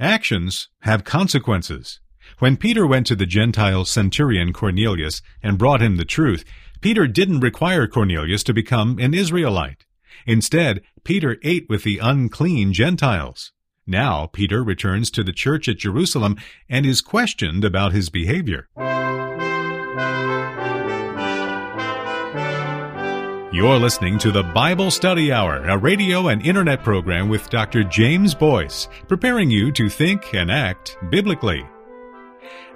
Actions have consequences. When Peter went to the Gentile centurion Cornelius and brought him the truth, Peter didn't require Cornelius to become an Israelite. Instead, Peter ate with the unclean Gentiles. Now, Peter returns to the church at Jerusalem and is questioned about his behavior. You're listening to the Bible Study Hour, a radio and internet program with Dr. James Boice, preparing you to think and act biblically.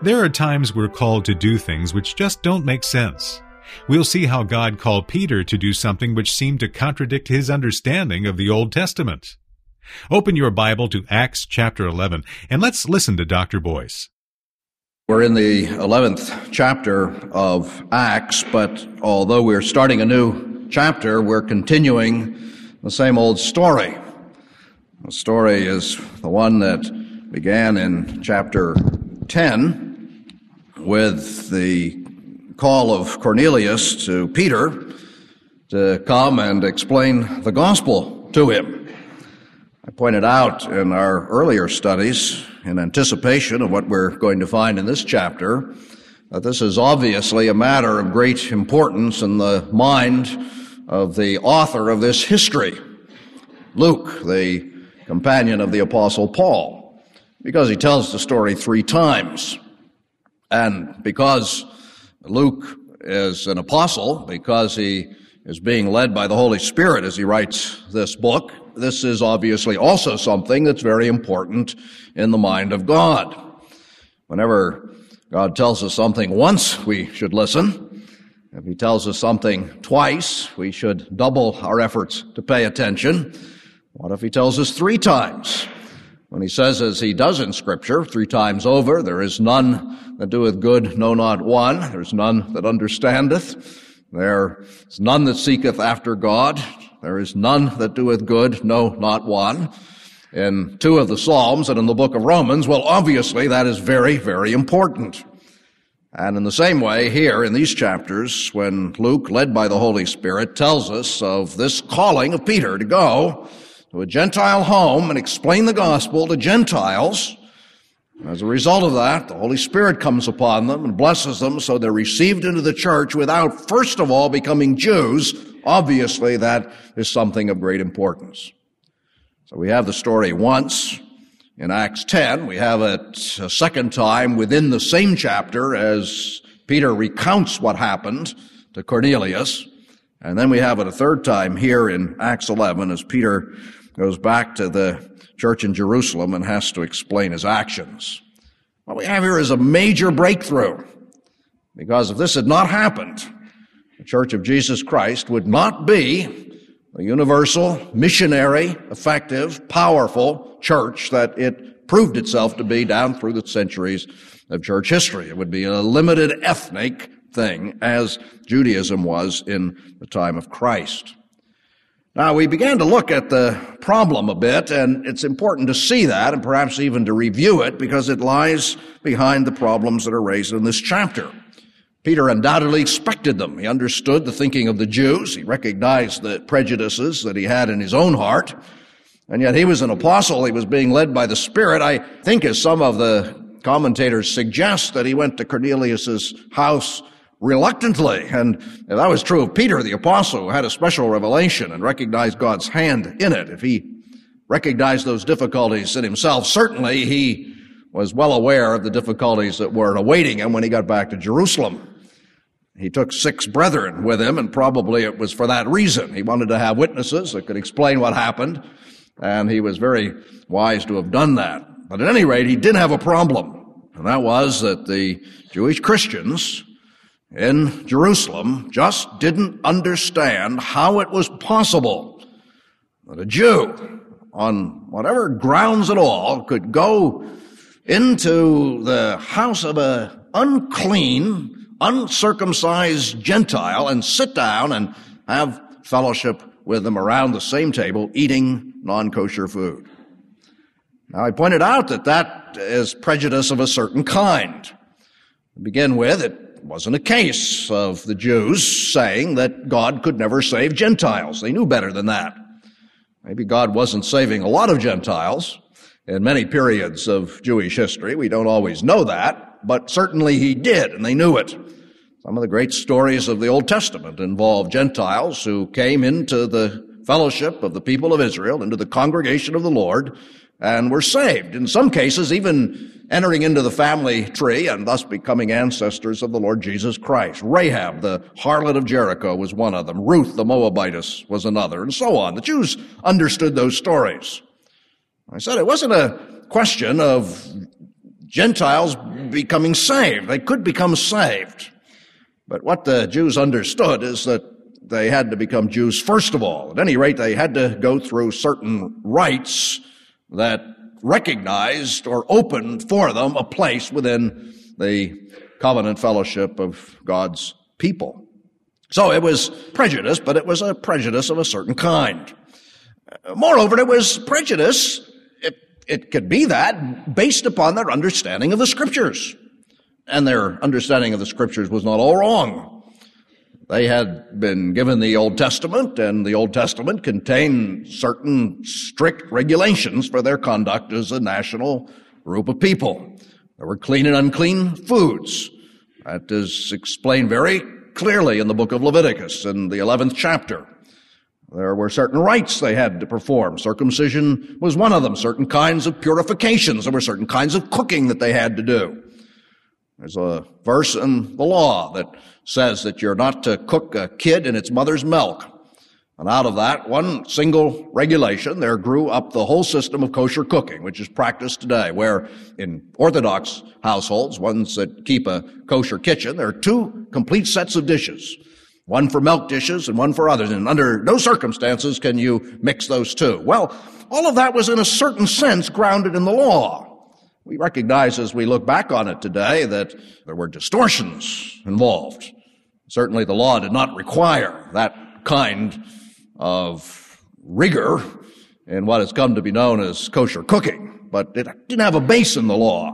There are times we're called to do things which just don't make sense. We'll see how God called Peter to do something which seemed to contradict his understanding of the Old Testament. Open your Bible to Acts chapter 11 and let's listen to Dr. Boice. We're in the 11th chapter of Acts, but although we're starting a new chapter, we're continuing the same old story. The story is the one that began in chapter 10 with the call of Cornelius to Peter to come and explain the gospel to him. I pointed out in our earlier studies, in anticipation of what we're going to find in this chapter, this is obviously a matter of great importance in the mind of the author of this history, Luke, the companion of the Apostle Paul, because he tells the story three times. And because Luke is an apostle because he is being led by the Holy Spirit as he writes this book. This is obviously also something that's very important in the mind of God. Whenever God tells us something once, we should listen. If he tells us something twice, we should double our efforts to pay attention. What if he tells us three times? When he says, as he does in Scripture, three times over, there is none that doeth good, no, not one. There's none that understandeth. There is none that seeketh after God. There is none that doeth good, no, not one. In two of the Psalms and in the book of Romans, well, obviously that is very, very important. And in the same way, here in these chapters, when Luke, led by the Holy Spirit, tells us of this calling of Peter to go, to a Gentile home and explain the gospel to Gentiles. As a result of that, the Holy Spirit comes upon them and blesses them so they're received into the church without first of all becoming Jews. Obviously, that is something of great importance. So we have the story once in Acts 10. We have it a second time within the same chapter as Peter recounts what happened to Cornelius. And then we have it a third time here in Acts 11 as Peter goes back to the church in Jerusalem and has to explain his actions. What we have here is a major breakthrough. Because if this had not happened, the Church of Jesus Christ would not be a universal, missionary, effective, powerful church that it proved itself to be down through the centuries of church history. It would be a limited ethnic thing as Judaism was in the time of Christ. Now, we began to look at the problem a bit, and it's important to see that and perhaps even to review it because it lies behind the problems that are raised in this chapter. Peter undoubtedly expected them. He understood the thinking of the Jews. He recognized the prejudices that he had in his own heart. And yet he was an apostle. He was being led by the Spirit. I think as some of the commentators suggest that he went to Cornelius's house reluctantly. And that was true of Peter, the apostle, who had a special revelation and recognized God's hand in it. If he recognized those difficulties in himself, certainly he was well aware of the difficulties that were awaiting him when he got back to Jerusalem. He took six brethren with him, and probably it was for that reason. He wanted to have witnesses that could explain what happened, and he was very wise to have done that. But at any rate, he did have a problem, and that was that the Jewish Christians in Jerusalem just didn't understand how it was possible that a Jew, on whatever grounds at all, could go into the house of an unclean, uncircumcised Gentile and sit down and have fellowship with them around the same table eating non-kosher food. Now I pointed out that that is prejudice of a certain kind. To begin with, it wasn't a case of the Jews saying that God could never save Gentiles. They knew better than that. Maybe God wasn't saving a lot of Gentiles. In many periods of Jewish history. We don't always know that, but certainly he did, and they knew it. Some of the great stories of the Old Testament involve Gentiles who came into the fellowship of the people of Israel, into the congregation of the Lord, and were saved. In some cases, even entering into the family tree and thus becoming ancestors of the Lord Jesus Christ. Rahab, the harlot of Jericho, was one of them. Ruth, the Moabitess, was another, and so on. The Jews understood those stories. I said it wasn't a question of Gentiles becoming saved. They could become saved. But what the Jews understood is that they had to become Jews first of all. At any rate, they had to go through certain rites that recognized or opened for them a place within the covenant fellowship of God's people. So it was prejudice, but it was a prejudice of a certain kind. Moreover, it was prejudice, it, could be that, based upon their understanding of the scriptures. And their understanding of the scriptures was not all wrong. They had been given the Old Testament, and the Old Testament contained certain strict regulations for their conduct as a national group of people. There were clean and unclean foods. That is explained very clearly in the book of Leviticus in the 11th chapter. There were certain rites they had to perform. Circumcision was one of them. Certain kinds of purifications. There were certain kinds of cooking that they had to do. There's a verse in the law that says that you're not to cook a kid in its mother's milk. And out of that one single regulation, there grew up the whole system of kosher cooking, which is practiced today, where in Orthodox households, ones that keep a kosher kitchen, there are two complete sets of dishes. One for milk dishes and one for others. And under no circumstances can you mix those two. Well, all of that was in a certain sense grounded in the law. We recognize as we look back on it today that there were distortions involved. Certainly the law did not require that kind of rigor in what has come to be known as kosher cooking, but it didn't have a base in the law.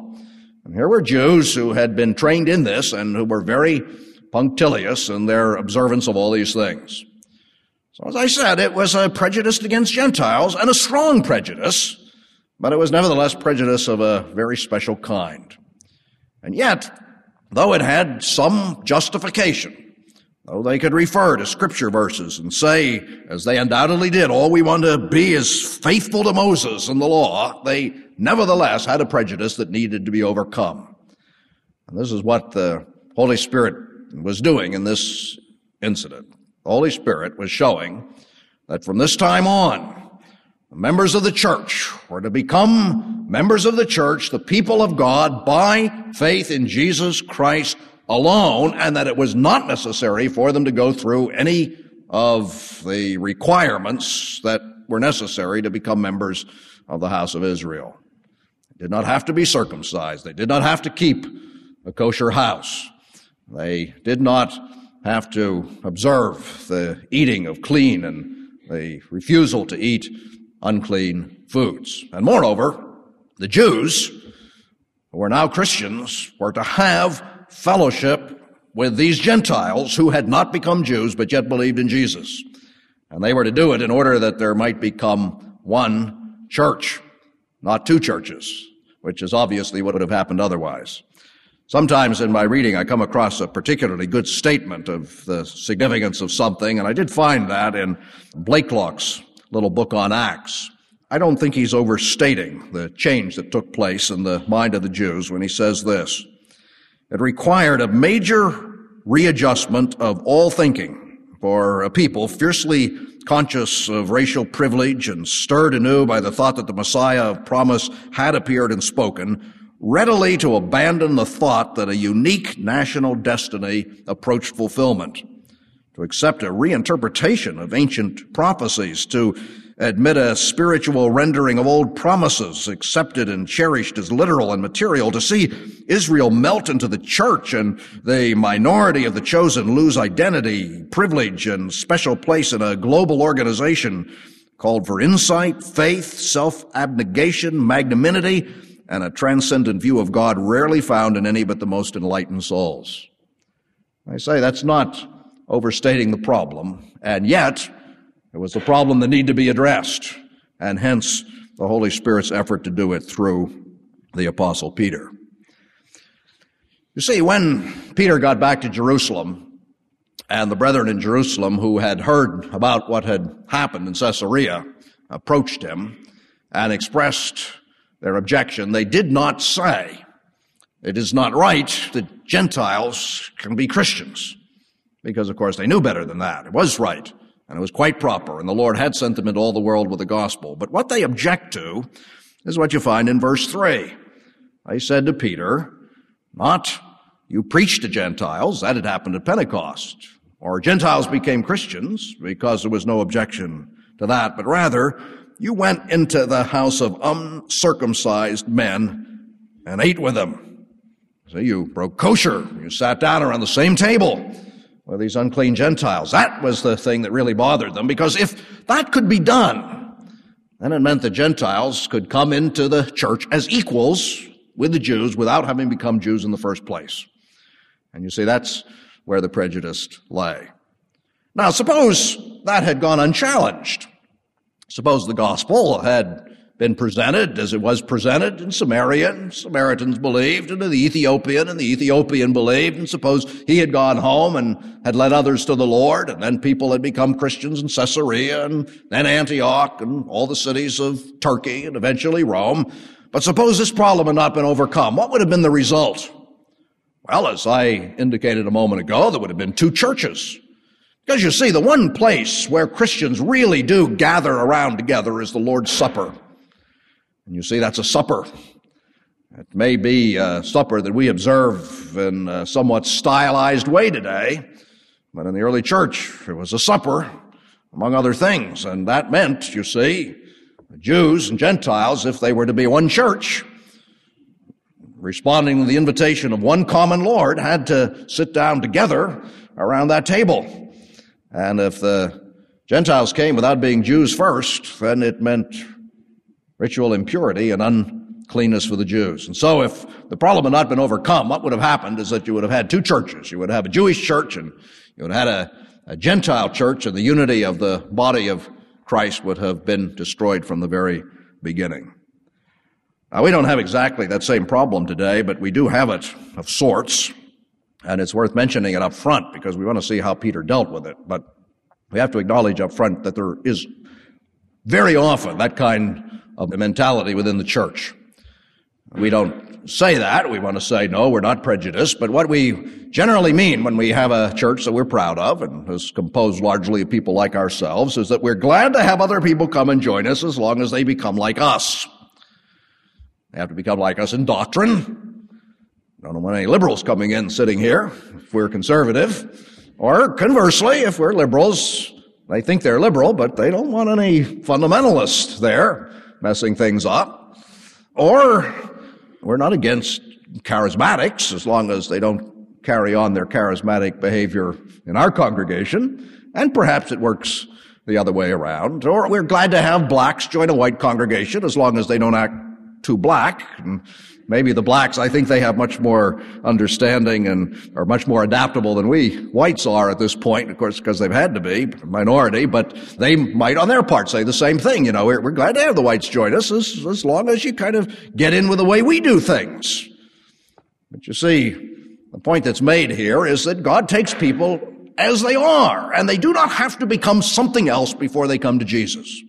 And here were Jews who had been trained in this and who were very punctilious in their observance of all these things. So as I said, it was a prejudice against Gentiles and a strong prejudice but it was nevertheless prejudice of a very special kind. And yet, though it had some justification, though they could refer to scripture verses and say, as they undoubtedly did, all we want to be is faithful to Moses and the law, they nevertheless had a prejudice that needed to be overcome. And this is what the Holy Spirit was doing in this incident. The Holy Spirit was showing that from this time on, members of the church were to become members of the church, the people of God, by faith in Jesus Christ alone, and that it was not necessary for them to go through any of the requirements that were necessary to become members of the house of Israel. They did not have to be circumcised. They did not have to keep a kosher house. They did not have to observe the eating of clean and the refusal to eat unclean foods. And moreover, the Jews, who were now Christians, were to have fellowship with these Gentiles who had not become Jews but yet believed in Jesus. And they were to do it in order that there might become one church, not two churches, which is obviously what would have happened otherwise. Sometimes in my reading, I come across a particularly good statement of the significance of something, and I did find that in Blaiklock's little book on Acts. I don't think he's overstating the change that took place in the mind of the Jews when he says this. It required a major readjustment of all thinking for a people fiercely conscious of racial privilege and stirred anew by the thought that the Messiah of promise had appeared and spoken, readily to abandon the thought that a unique national destiny approached fulfillment to accept a reinterpretation of ancient prophecies, to admit a spiritual rendering of old promises accepted and cherished as literal and material, to see Israel melt into the church and the minority of the chosen lose identity, privilege, and special place in a global organization called for insight, faith, self-abnegation, magnanimity, and a transcendent view of God rarely found in any but the most enlightened souls. I say that's not overstating the problem, and yet it was a problem that needed to be addressed, and hence the Holy Spirit's effort to do it through the Apostle Peter. You see, when Peter got back to Jerusalem, and the brethren in Jerusalem who had heard about what had happened in Caesarea approached him and expressed their objection, they did not say, it is not right that Gentiles can be Christians. Because, of course, they knew better than that. It was right, and it was quite proper, and the Lord had sent them into all the world with the gospel. But what they object to is what you find in verse 3. They said to Peter, Not you preached to Gentiles, that had happened at Pentecost. Or Gentiles became Christians because there was no objection to that, but rather you went into the house of uncircumcised men and ate with them. So you broke kosher. You sat down around the same table with these unclean Gentiles. That was the thing that really bothered them because if that could be done, then it meant the Gentiles could come into the church as equals with the Jews without having become Jews in the first place. And you see, that's where the prejudice lay. Now, suppose that had gone unchallenged. Suppose the gospel had been presented as it was presented in Samaria, and Samaritans believed, and the Ethiopian, and the Ethiopian believed, and suppose he had gone home and had led others to the Lord, and then people had become Christians in Caesarea, and then Antioch, and all the cities of Turkey, and eventually Rome. But suppose this problem had not been overcome, what would have been the result? Well, as I indicated a moment ago, there would have been two churches. Because you see, the one place where Christians really do gather around together is the Lord's Supper. And you see, that's a supper. It may be a supper that we observe in a somewhat stylized way today, but in the early church, it was a supper, among other things. And that meant, you see, Jews and Gentiles, if they were to be one church, responding to the invitation of one common Lord, had to sit down together around that table. And if the Gentiles came without being Jews first, then it meant ritual impurity and uncleanness for the Jews. And so if the problem had not been overcome, what would have happened is that you would have had two churches. You would have a Jewish church and you would have had a, a Gentile church and the unity of the body of Christ would have been destroyed from the very beginning. Now, we don't have exactly that same problem today, but we do have it of sorts, and it's worth mentioning it up front because we want to see how Peter dealt with it. But we have to acknowledge up front that there is very often that kind of mentality within the church. We don't say that. We want to say, no, we're not prejudiced. But what we generally mean when we have a church that we're proud of and is composed largely of people like ourselves is that we're glad to have other people come and join us as long as they become like us. They have to become like us in doctrine. Don't want any liberals coming in sitting here if we're conservative. Or conversely, if we're liberals, they think they're liberal, but they don't want any fundamentalists there messing things up. Or we're not against charismatics as long as they don't carry on their charismatic behavior in our congregation. And perhaps it works the other way around. Or we're glad to have blacks join a white congregation as long as they don't act too black. And maybe the blacks, I think they have much more understanding and are much more adaptable than we whites are at this point, of course, because they've had to be a minority, but they might on their part say the same thing. You know, we're, we're glad to have the whites join us as, as long as you kind of get in with the way we do things. But you see, the point that's made here is that God takes people as they are, and they do not have to become something else before they come to Jesus.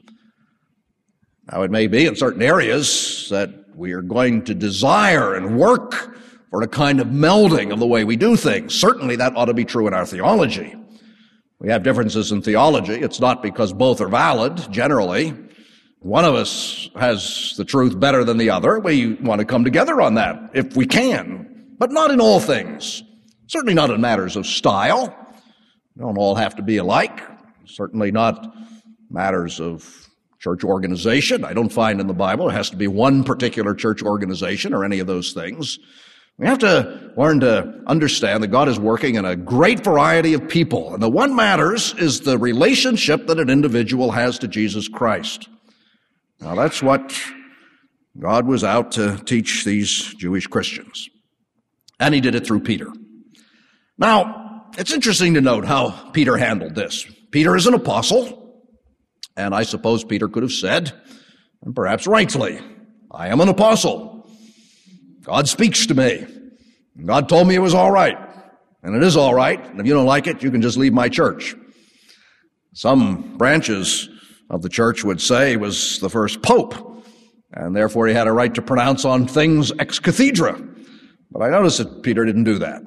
Now, it may be in certain areas that we are going to desire and work for a kind of melding of the way we do things. Certainly that ought to be true in our theology. We have differences in theology. It's not because both are valid, generally. One of us has the truth better than the other. We want to come together on that if we can, but not in all things. Certainly not in matters of style. We don't all have to be alike. Certainly not matters of church organization. I don't find in the Bible it has to be one particular church organization or any of those things. We have to learn to understand that God is working in a great variety of people. And the one matters is the relationship that an individual has to Jesus Christ. Now that's what God was out to teach these Jewish Christians. And he did it through Peter. Now, it's interesting to note how Peter handled this. Peter is an apostle. And I suppose Peter could have said, and perhaps rightly. I am an apostle. God speaks to me. God told me it was all right. And it is all right. And if you don't like it, you can just leave my church. Some branches of the church would say he was the first pope, and therefore he had a right to pronounce on things ex cathedra. But I notice that Peter didn't do that.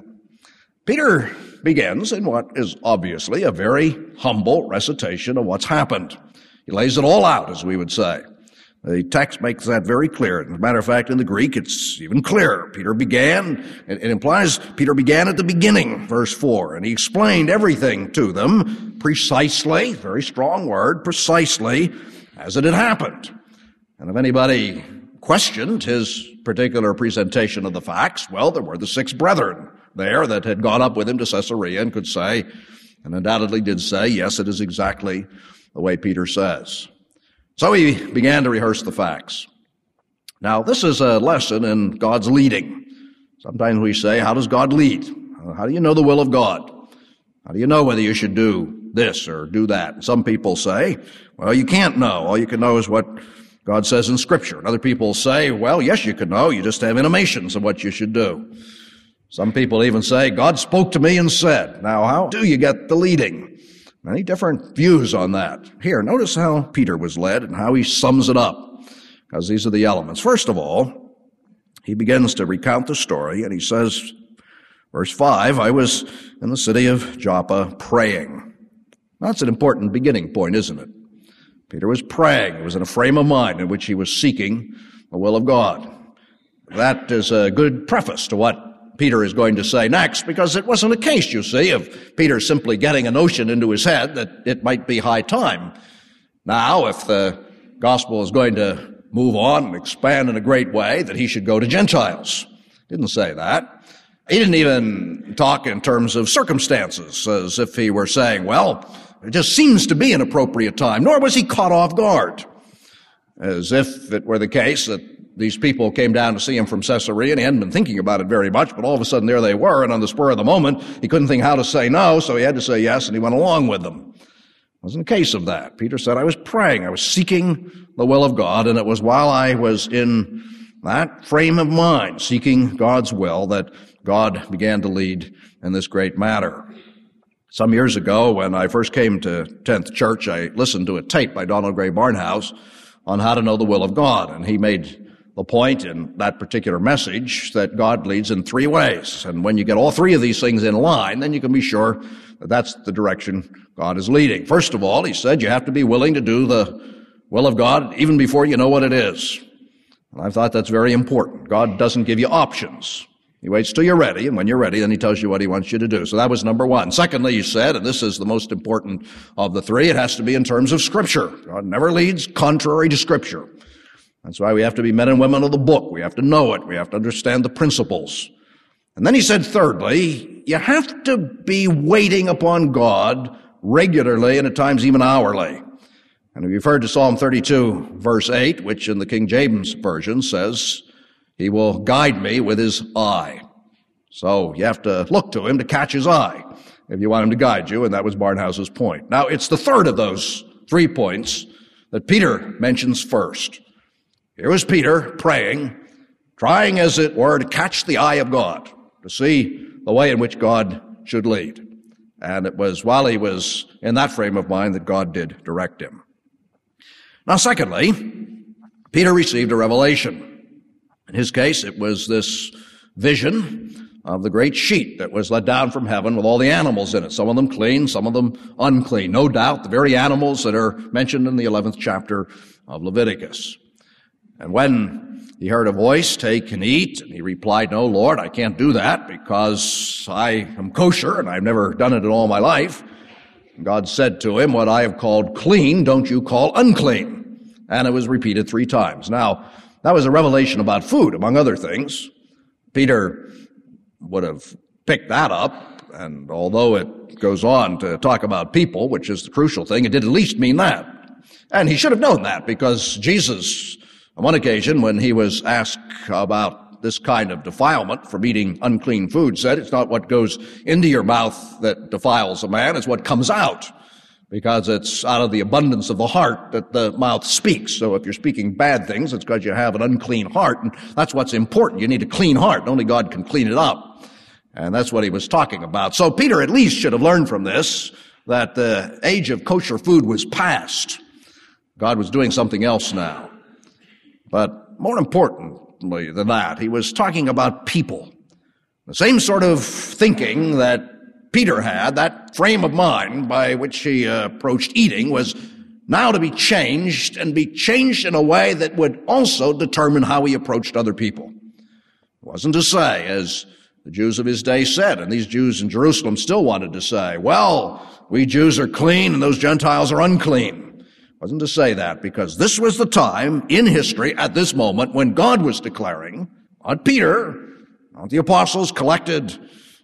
Peter begins in what is obviously a very humble recitation of what's happened. He lays it all out, as we would say. The text makes that very clear. As a matter of fact, in the Greek, it's even clearer. Peter began, it, implies Peter began at the beginning, verse 4, and he explained everything to them precisely, very strong word, precisely as it had happened. And if anybody questioned his particular presentation of the facts, well, there were the six brethren there that had gone up with him to Caesarea and could say, and undoubtedly did say, yes, it is exactly the way Peter says. So he began to rehearse the facts. Now, this is a lesson in God's leading. Sometimes we say, how does God lead? How do you know the will of God? How do you know whether you should do this or do that? Some people say, well, you can't know. All you can know is what God says in Scripture. And other people say, well, yes, you can know. You just have intimations of what you should do. Some people even say, God spoke to me and said. Now, how do you get the leading? Many different views on that. Here, notice how Peter was led and how he sums it up, because these are the elements. First of all, he begins to recount the story, and he says, verse 5, I was in the city of Joppa praying. That's an important beginning point, isn't it? Peter was praying. He was in a frame of mind in which he was seeking the will of God. That is a good preface to what Peter is going to say next, because it wasn't a case, you see, of Peter simply getting a notion into his head that it might be high time. Now, if the gospel is going to move on and expand in a great way, that he should go to Gentiles. Didn't say that. He didn't even talk in terms of circumstances, as if he were saying, well, it just seems to be an appropriate time, nor was he caught off guard, as if it were the case that these people came down to see him from Caesarea and he hadn't been thinking about it very much, but all of a sudden there they were, and on the spur of the moment, he couldn't think how to say no, so he had to say yes, and he went along with them. It wasn't a case of that. Peter said, I was praying, I was seeking the will of God, and it was while I was in that frame of mind, seeking God's will, that God began to lead in this great matter. Some years ago, when I first came to 10th Church, I listened to a tape by Donald Grey Barnhouse on how to know the will of God, and he made the point in that particular message that God leads in three ways. And when you get all three of these things in line, then you can be sure that that's the direction God is leading. First of all, he said you have to be willing to do the will of God even before you know what it is. And I thought that's very important. God doesn't give you options. He waits till you're ready, and when you're ready, then he tells you what he wants you to do. So that was number one. Secondly, he said, and this is the most important of the three, it has to be in terms of scripture. God never leads contrary to scripture. That's why we have to be men and women of the book. We have to know it. We have to understand the principles. And then he said, thirdly, you have to be waiting upon God regularly and at times even hourly. And if you've heard to Psalm 32 verse 8, which in the King James Version says, he will guide me with his eye. So you have to look to him to catch his eye if you want him to guide you, and that was Barnhouse's point. Now, it's the third of those three points that Peter mentions first. Here was Peter praying, trying, as it were, to catch the eye of God, to see the way in which God should lead. And it was while he was in that frame of mind that God did direct him. Now, secondly, Peter received a revelation. In his case, it was this vision of the great sheet that was let down from heaven with all the animals in it. Some of them clean, some of them unclean. No doubt the very animals that are mentioned in the 11th chapter of Leviticus. And when he heard a voice, take and eat, and he replied, no, Lord, I can't do that because I am kosher and I've never done it in all my life. God said to him, what I have called clean, don't you call unclean. And it was repeated three times. Now, that was a revelation about food, among other things. Peter would have picked that up, and although it goes on to talk about people, which is the crucial thing, it did at least mean that. And he should have known that because Jesus on one occasion, when he was asked about this kind of defilement from eating unclean food, said it's not what goes into your mouth that defiles a man, it's what comes out. because it's out of the abundance of the heart that the mouth speaks. So if you're speaking bad things, it's because you have an unclean heart, and that's what's important. You need a clean heart. Only God can clean it up. And that's what he was talking about. So Peter at least should have learned from this that the age of kosher food was past. God was doing something else now. But more importantly than that, he was talking about people. The same sort of thinking that Peter had, that frame of mind by which he uh, approached eating was now to be changed and be changed in a way that would also determine how he approached other people. It wasn't to say, as the Jews of his day said, and these Jews in Jerusalem still wanted to say, well, we Jews are clean and those Gentiles are unclean. Wasn't to say that because this was the time in history at this moment when God was declaring, not Peter, not the apostles collected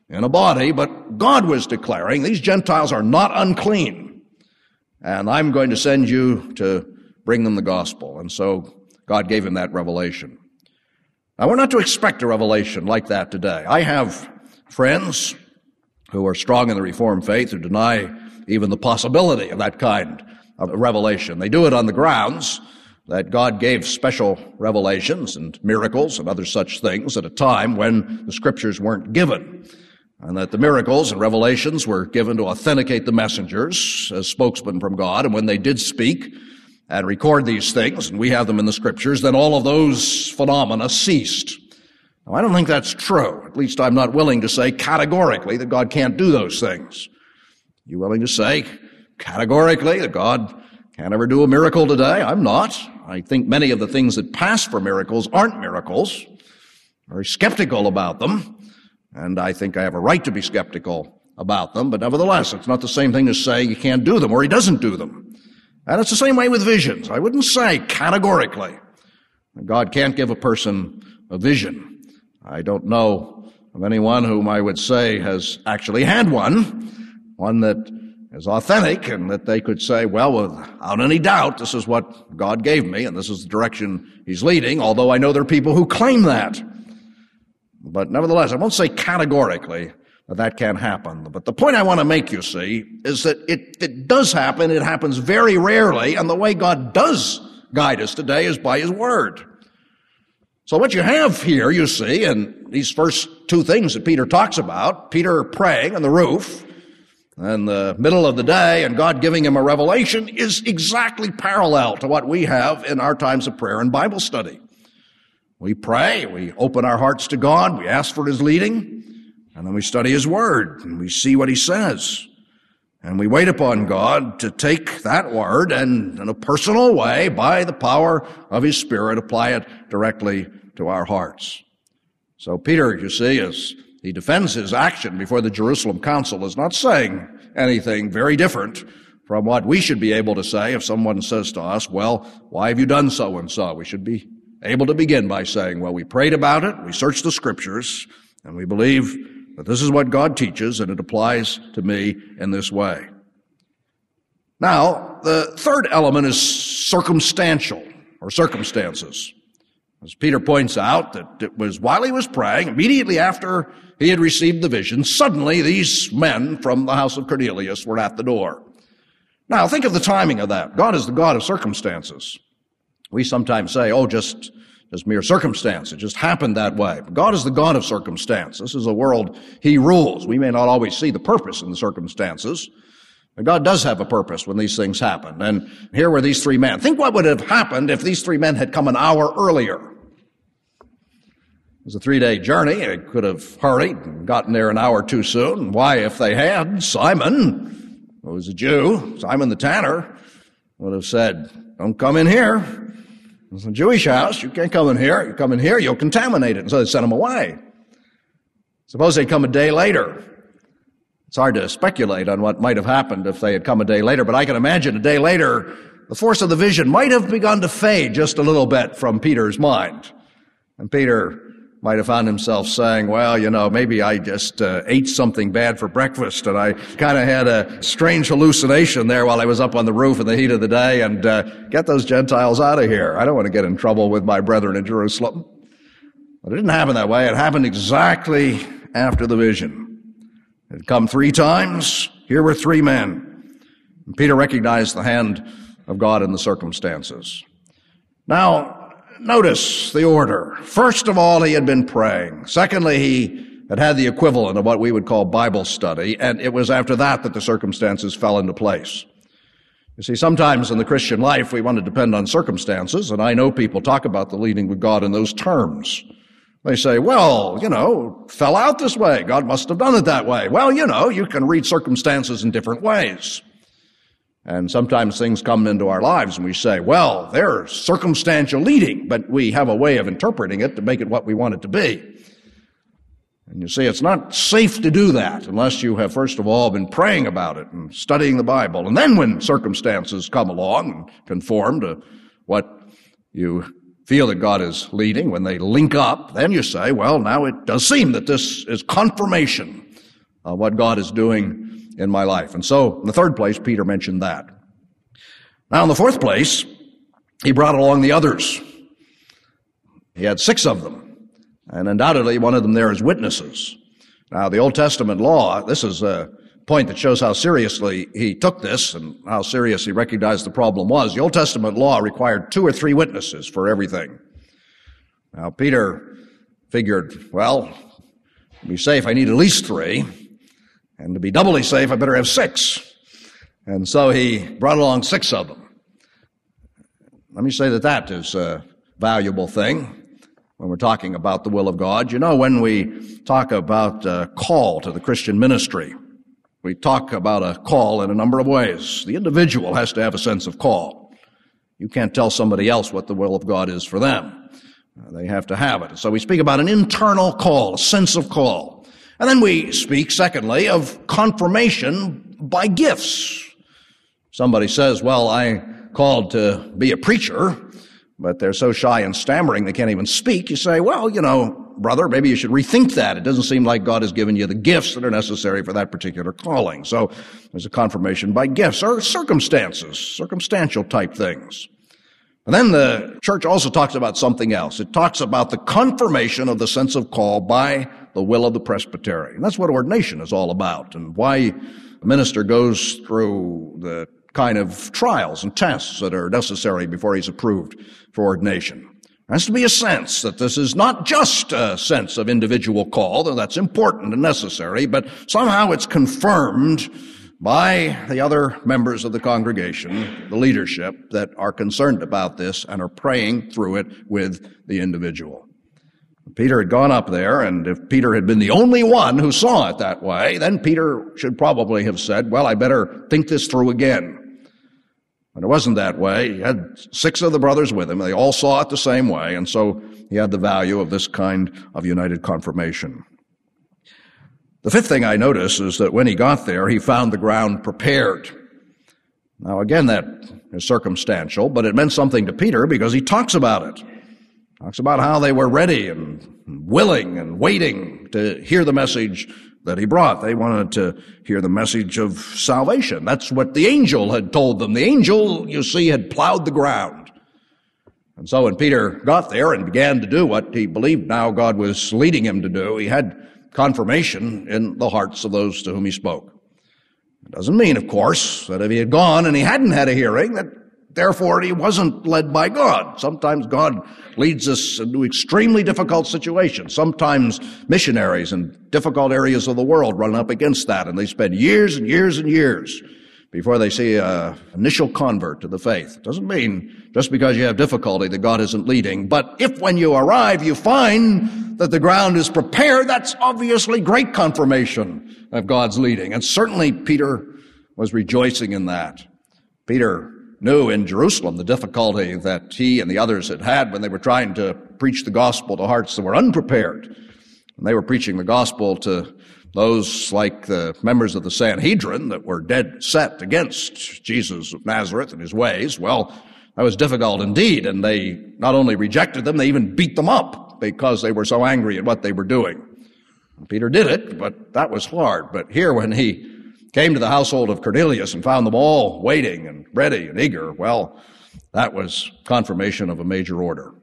in a body, but God was declaring these Gentiles are not unclean. And I'm going to send you to bring them the gospel. And so God gave him that revelation. Now we're not to expect a revelation like that today. I have friends who are strong in the Reformed faith who deny even the possibility of that kind of revelation. They do it on the grounds that God gave special revelations and miracles and other such things at a time when the scriptures weren't given and that the miracles and revelations were given to authenticate the messengers as spokesmen from God. And when they did speak and record these things, and we have them in the scriptures, then all of those phenomena ceased. Now, I don't think that's true. At least I'm not willing to say categorically that God can't do those things. You willing to say categorically that God can't ever do a miracle today? I'm not. I think many of the things that pass for miracles aren't miracles. Very skeptical about them. And I think I have a right to be skeptical about them, but nevertheless, it's not the same thing as saying he can't do them or he doesn't do them. And it's the same way with visions. I wouldn't say categorically God can't give a person a vision. I don't know of anyone whom I would say has actually had one, one that is authentic and that they could say, well, without any doubt, this is what God gave me and this is the direction He's leading, although I know there are people who claim that. But nevertheless, I won't say categorically that that can't happen. But the point I want to make, you see, is that it, it does happen. It happens very rarely. And the way God does guide us today is by His Word. So what you have here, you see, in these first two things that Peter talks about, Peter praying on the roof, and the middle of the day, and God giving him a revelation is exactly parallel to what we have in our times of prayer and Bible study. We pray, we open our hearts to God, we ask for His leading, and then we study His Word, and we see what He says. And we wait upon God to take that Word and in a personal way, by the power of His Spirit, apply it directly to our hearts. So Peter, you see, as he defends his action before the Jerusalem Council, is not saying anything very different from what we should be able to say if someone says to us, well, why have you done so and so? We should be able to begin by saying, well, we prayed about it, we searched the scriptures, and we believe that this is what God teaches and it applies to me in this way. Now, the third element is circumstantial or circumstances. As Peter points out, that it was while he was praying, immediately after he had received the vision, suddenly these men from the house of Cornelius were at the door. Now, think of the timing of that. God is the God of circumstances. We sometimes say, oh, just, just mere circumstance. It just happened that way. But God is the God of circumstance. This is a world He rules. We may not always see the purpose in the circumstances, but God does have a purpose when these things happen. And here were these three men. Think what would have happened if these three men had come an hour earlier. Was a three day journey. They could have hurried and gotten there an hour too soon. Why, if they had, Simon, who was a Jew, Simon the tanner, would have said, don't come in here. It's a Jewish house. You can't come in here. You come in here, you'll contaminate it. And so they sent him away. Suppose they come a day later. It's hard to speculate on what might have happened if they had come a day later, but I can imagine a day later, the force of the vision might have begun to fade just a little bit from Peter's mind. And Peter might have found himself saying, well, you know, maybe I just uh, ate something bad for breakfast and I kind of had a strange hallucination there while I was up on the roof in the heat of the day and uh, get those Gentiles out of here. I don't want to get in trouble with my brethren in Jerusalem. But it didn't happen that way. It happened exactly after the vision. It had come three times. Here were three men. And Peter recognized the hand of God in the circumstances. Now, notice the order. First of all, he had been praying. Secondly, he had had the equivalent of what we would call Bible study, and it was after that that the circumstances fell into place. You see, sometimes in the Christian life, we want to depend on circumstances, and I know people talk about the leading with God in those terms. They say, well, you know, fell out this way. God must have done it that way. Well, you know, you can read circumstances in different ways. And sometimes things come into our lives and we say, well, they're circumstantial leading, but we have a way of interpreting it to make it what we want it to be. And you see, it's not safe to do that unless you have first of all been praying about it and studying the Bible. And then when circumstances come along and conform to what you feel that God is leading, when they link up, then you say, well, now it does seem that this is confirmation of what God is doing in my life. And so, in the third place, Peter mentioned that. Now, in the fourth place, he brought along the others. He had six of them, and undoubtedly one of them there as witnesses. Now, the Old Testament law, this is a point that shows how seriously he took this and how serious he recognized the problem was. The Old Testament law required two or three witnesses for everything. Now, Peter figured, well, to be safe, I need at least three. And to be doubly safe, I better have six. And so he brought along six of them. Let me say that that is a valuable thing when we're talking about the will of God. You know, when we talk about a call to the Christian ministry, we talk about a call in a number of ways. The individual has to have a sense of call. You can't tell somebody else what the will of God is for them. They have to have it. So we speak about an internal call, a sense of call. And then we speak, secondly, of confirmation by gifts. Somebody says, well, I called to be a preacher, but they're so shy and stammering they can't even speak. You say, well, you know, brother, maybe you should rethink that. It doesn't seem like God has given you the gifts that are necessary for that particular calling. So there's a confirmation by gifts or circumstances, circumstantial type things. And then the church also talks about something else. It talks about the confirmation of the sense of call by the will of the presbytery. And that's what ordination is all about and why a minister goes through the kind of trials and tests that are necessary before he's approved for ordination. There has to be a sense that this is not just a sense of individual call, though that's important and necessary, but somehow it's confirmed by the other members of the congregation, the leadership, that are concerned about this and are praying through it with the individual. Peter had gone up there, and if Peter had been the only one who saw it that way, then Peter should probably have said, Well, I better think this through again. But it wasn't that way. He had six of the brothers with him. They all saw it the same way, and so he had the value of this kind of united confirmation. The fifth thing I notice is that when he got there, he found the ground prepared. Now, again, that is circumstantial, but it meant something to Peter because he talks about it. Talks about how they were ready and willing and waiting to hear the message that he brought. They wanted to hear the message of salvation. That's what the angel had told them. The angel, you see, had plowed the ground. And so when Peter got there and began to do what he believed now God was leading him to do, he had confirmation in the hearts of those to whom he spoke. It doesn't mean, of course, that if he had gone and he hadn't had a hearing, that Therefore, he wasn't led by God. Sometimes God leads us into extremely difficult situations. Sometimes missionaries in difficult areas of the world run up against that, and they spend years and years and years before they see an initial convert to the faith. It doesn't mean just because you have difficulty that God isn't leading. But if when you arrive you find that the ground is prepared, that's obviously great confirmation of God's leading. And certainly Peter was rejoicing in that. Peter knew in Jerusalem the difficulty that he and the others had had when they were trying to preach the gospel to hearts that were unprepared. And they were preaching the gospel to those like the members of the Sanhedrin that were dead set against Jesus of Nazareth and his ways. Well, that was difficult indeed. And they not only rejected them, they even beat them up because they were so angry at what they were doing. Peter did it, but that was hard. But here when he came to the household of Cornelius and found them all waiting and ready and eager, well, that was confirmation of a major order.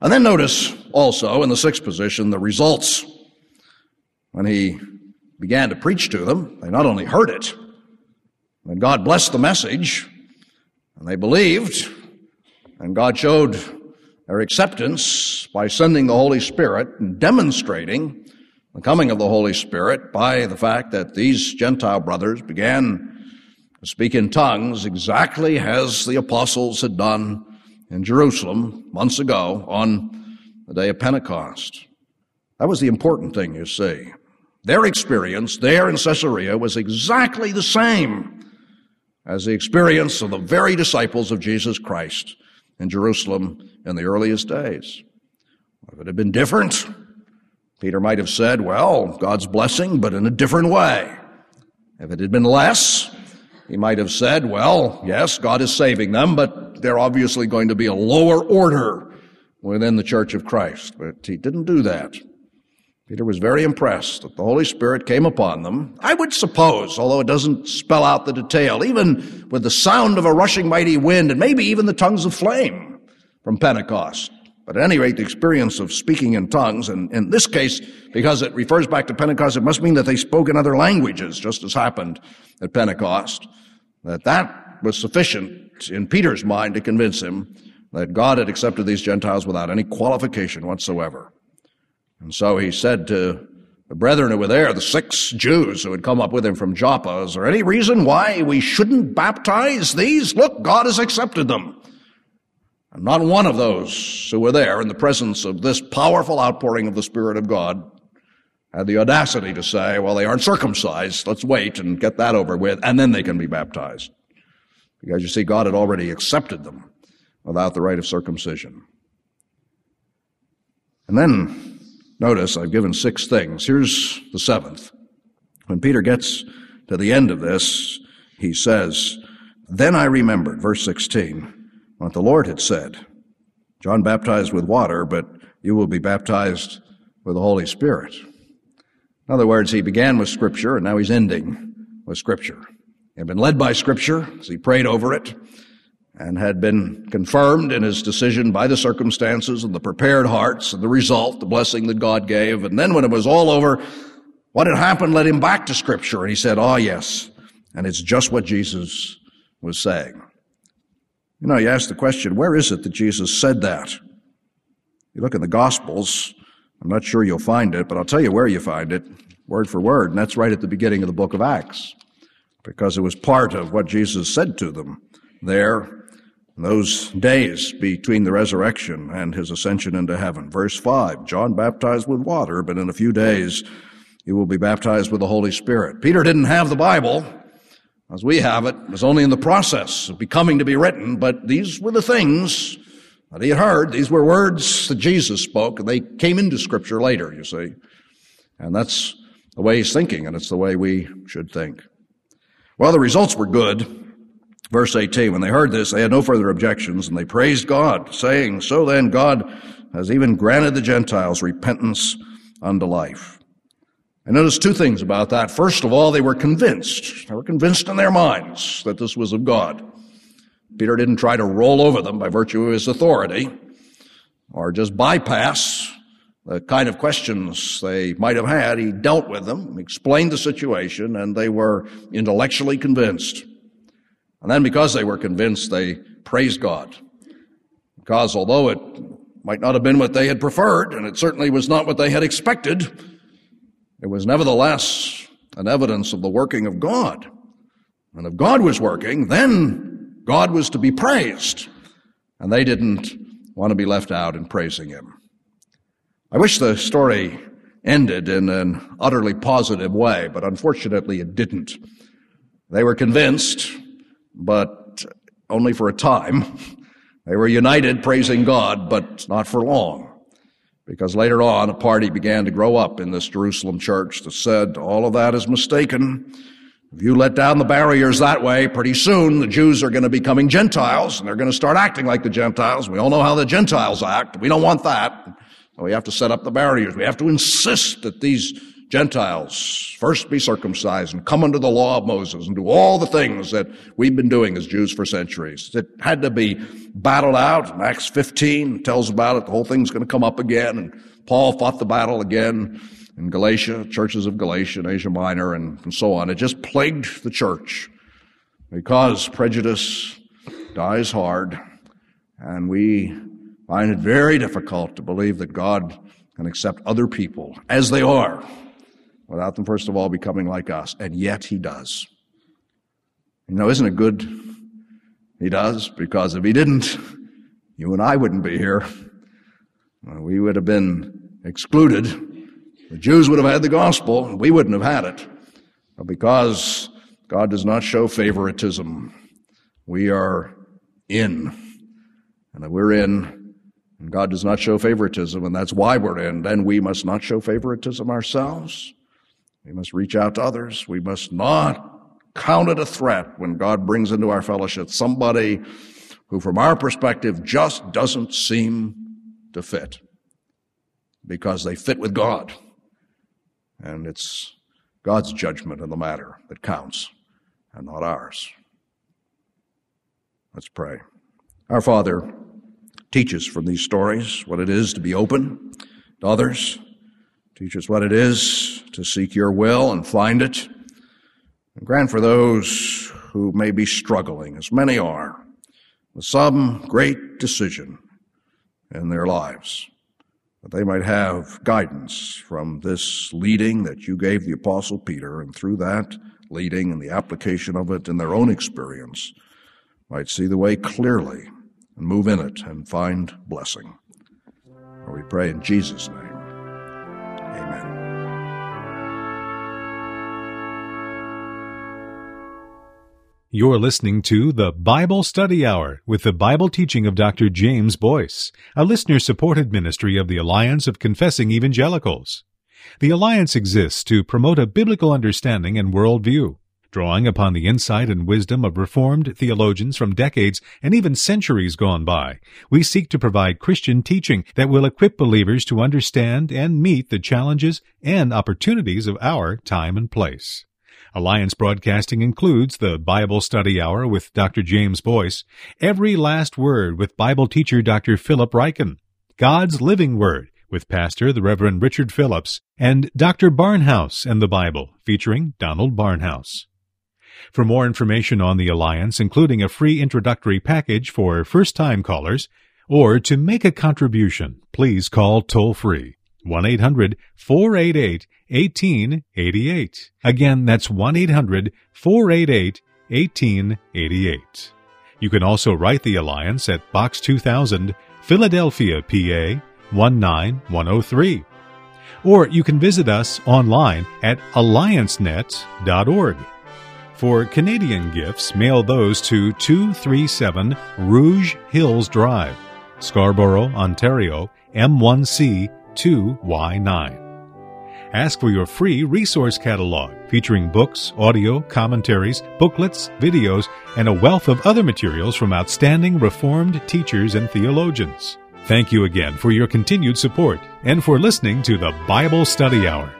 And then notice also in the sixth position the results. When he began to preach to them, they not only heard it, And God blessed the message, and they believed, and God showed their acceptance by sending the Holy Spirit and demonstrating the coming of the Holy Spirit by the fact that these Gentile brothers began to speak in tongues exactly as the apostles had done in Jerusalem months ago on the day of Pentecost. That was the important thing, you see. Their experience there in Caesarea was exactly the same as the experience of the very disciples of Jesus Christ in Jerusalem in the earliest days. If it had been different, Peter might have said, well, God's blessing, but in a different way. If it had been less, he might have said, well, yes, God is saving them, but they're obviously going to be a lower order within the church of Christ. But he didn't do that. Peter was very impressed that the Holy Spirit came upon them. I would suppose, although it doesn't spell out the detail, even with the sound of a rushing mighty wind and maybe even the tongues of flame from Pentecost. But at any rate, the experience of speaking in tongues, and in this case, because it refers back to Pentecost, it must mean that they spoke in other languages, just as happened at Pentecost, that that was sufficient in Peter's mind to convince him that God had accepted these Gentiles without any qualification whatsoever. And so he said to the brethren who were there, the six Jews who had come up with him from Joppa, is there any reason why we shouldn't baptize these? Look, God has accepted them. And not one of those who were there in the presence of this powerful outpouring of the Spirit of God had the audacity to say, well, they aren't circumcised. Let's wait and get that over with, and then they can be baptized. Because you see, God had already accepted them without the rite of circumcision. And then Notice I've given six things. Here's the seventh. When Peter gets to the end of this, he says, Then I remembered, verse 16, what the Lord had said. John baptized with water, but you will be baptized with the Holy Spirit. In other words, he began with Scripture, and now he's ending with Scripture. He had been led by Scripture as he prayed over it and had been confirmed in his decision by the circumstances and the prepared hearts and the result, the blessing that God gave. And then when it was all over, what had happened led him back to scripture. And he said, Oh, yes. And it's just what Jesus was saying. You know, you ask the question, where is it that Jesus said that? You look in the Gospels, I'm not sure you'll find it, but I'll tell you where you find it, word for word, and that's right at the beginning of the book of Acts, because it was part of what Jesus said to them there those days between the resurrection and his ascension into heaven. Verse 5 John baptized with water, but in a few days he will be baptized with the Holy Spirit. Peter didn't have the Bible as we have it. It was only in the process of becoming to be written, but these were the things that he had heard. These were words that Jesus spoke, and they came into Scripture later, you see. And that's the way he's thinking, and it's the way we should think. Well, the results were good. Verse 18, when they heard this, they had no further objections, and they praised God, saying, So then God has even granted the Gentiles repentance unto life. I notice two things about that. First of all, they were convinced. They were convinced in their minds that this was of God. Peter didn't try to roll over them by virtue of his authority or just bypass the kind of questions they might have had. He dealt with them, explained the situation, and they were intellectually convinced. And then because they were convinced, they praised God. Because although it might not have been what they had preferred, and it certainly was not what they had expected, it was nevertheless an evidence of the working of God. And if God was working, then God was to be praised. And they didn't want to be left out in praising Him. I wish the story ended in an utterly positive way, but unfortunately it didn't. They were convinced but only for a time. They were united praising God, but not for long. Because later on, a party began to grow up in this Jerusalem church that said, all of that is mistaken. If you let down the barriers that way, pretty soon the Jews are going to be becoming Gentiles and they're going to start acting like the Gentiles. We all know how the Gentiles act. We don't want that. So we have to set up the barriers. We have to insist that these Gentiles first be circumcised and come under the law of Moses and do all the things that we've been doing as Jews for centuries. It had to be battled out. Acts 15 tells about it. The whole thing's going to come up again. And Paul fought the battle again in Galatia, churches of Galatia and Asia Minor and, and so on. It just plagued the church. because prejudice dies hard, and we find it very difficult to believe that God can accept other people as they are without them, first of all, becoming like us. And yet He does. You know, isn't it good? He does, because if He didn't, you and I wouldn't be here. We would have been excluded. The Jews would have had the gospel, we wouldn't have had it. But because God does not show favoritism, we are in. And we're in, and God does not show favoritism, and that's why we're in, then we must not show favoritism ourselves. We must reach out to others. We must not count it a threat when God brings into our fellowship somebody who, from our perspective, just doesn't seem to fit because they fit with God. And it's God's judgment in the matter that counts and not ours. Let's pray. Our Father, teach us from these stories what it is to be open to others. Teach us what it is to seek your will and find it. And grant for those who may be struggling, as many are, with some great decision in their lives, that they might have guidance from this leading that you gave the Apostle Peter, and through that leading and the application of it in their own experience, might see the way clearly and move in it and find blessing. We pray in Jesus' name. You're listening to the Bible Study Hour with the Bible teaching of Dr. James Boice, a listener supported ministry of the Alliance of Confessing Evangelicals. The Alliance exists to promote a biblical understanding and worldview. Drawing upon the insight and wisdom of Reformed theologians from decades and even centuries gone by, we seek to provide Christian teaching that will equip believers to understand and meet the challenges and opportunities of our time and place. Alliance Broadcasting includes the Bible Study Hour with Dr. James Boice, Every Last Word with Bible teacher Dr. Philip Ryken, God's Living Word with Pastor the Reverend Richard Phillips, and Dr. Barnhouse and the Bible featuring Donald Barnhouse. For more information on the Alliance, including a free introductory package for first time callers, or to make a contribution, please call toll free 1 800 488 1888. Again, that's 1 800 488 1888. You can also write the Alliance at Box 2000, Philadelphia, PA 19103. Or you can visit us online at alliancenet.org. For Canadian gifts, mail those to 237 Rouge Hills Drive, Scarborough, Ontario, M1C 2Y9. Ask for your free resource catalog featuring books, audio, commentaries, booklets, videos, and a wealth of other materials from outstanding Reformed teachers and theologians. Thank you again for your continued support and for listening to the Bible Study Hour.